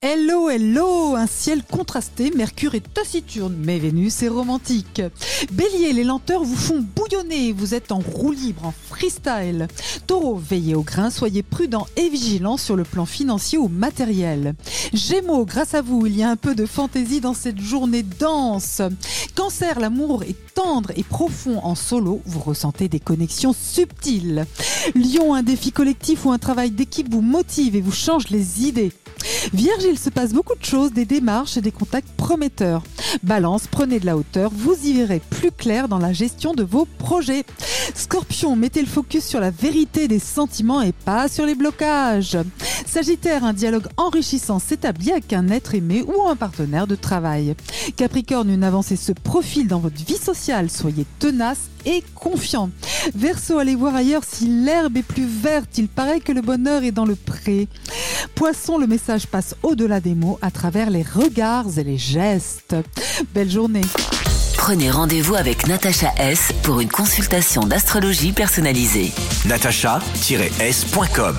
Hello, hello Un ciel contrasté, Mercure est taciturne, mais Vénus est romantique. Bélier, les lenteurs vous font bouillonner, vous êtes en roue libre, en freestyle. Taureau, veillez au grain, soyez prudent et vigilant sur le plan financier ou matériel. Gémeaux, grâce à vous, il y a un peu de fantaisie dans cette journée dense. Cancer, l'amour est tendre et profond en solo, vous ressentez des connexions subtiles. Lion, un défi collectif ou un travail d'équipe vous motive et vous change les idées. Vierge, il se passe beaucoup de choses, des démarches et des contacts prometteurs. Balance, prenez de la hauteur, vous y verrez plus clair dans la gestion de vos projets. Scorpion, mettez le focus sur la vérité des sentiments et pas sur les blocages. Sagittaire, un dialogue enrichissant s'établit avec un être aimé ou un partenaire de travail. Capricorne, une avancée se profile dans votre vie sociale, soyez tenace et confiant. Verseau, allez voir ailleurs si l'herbe est plus verte, il paraît que le bonheur est dans le pré. Poisson, le message passe au-delà des mots à travers les regards et les gestes. Belle journée. Prenez rendez-vous avec Natacha S pour une consultation d'astrologie personnalisée. natacha-s.com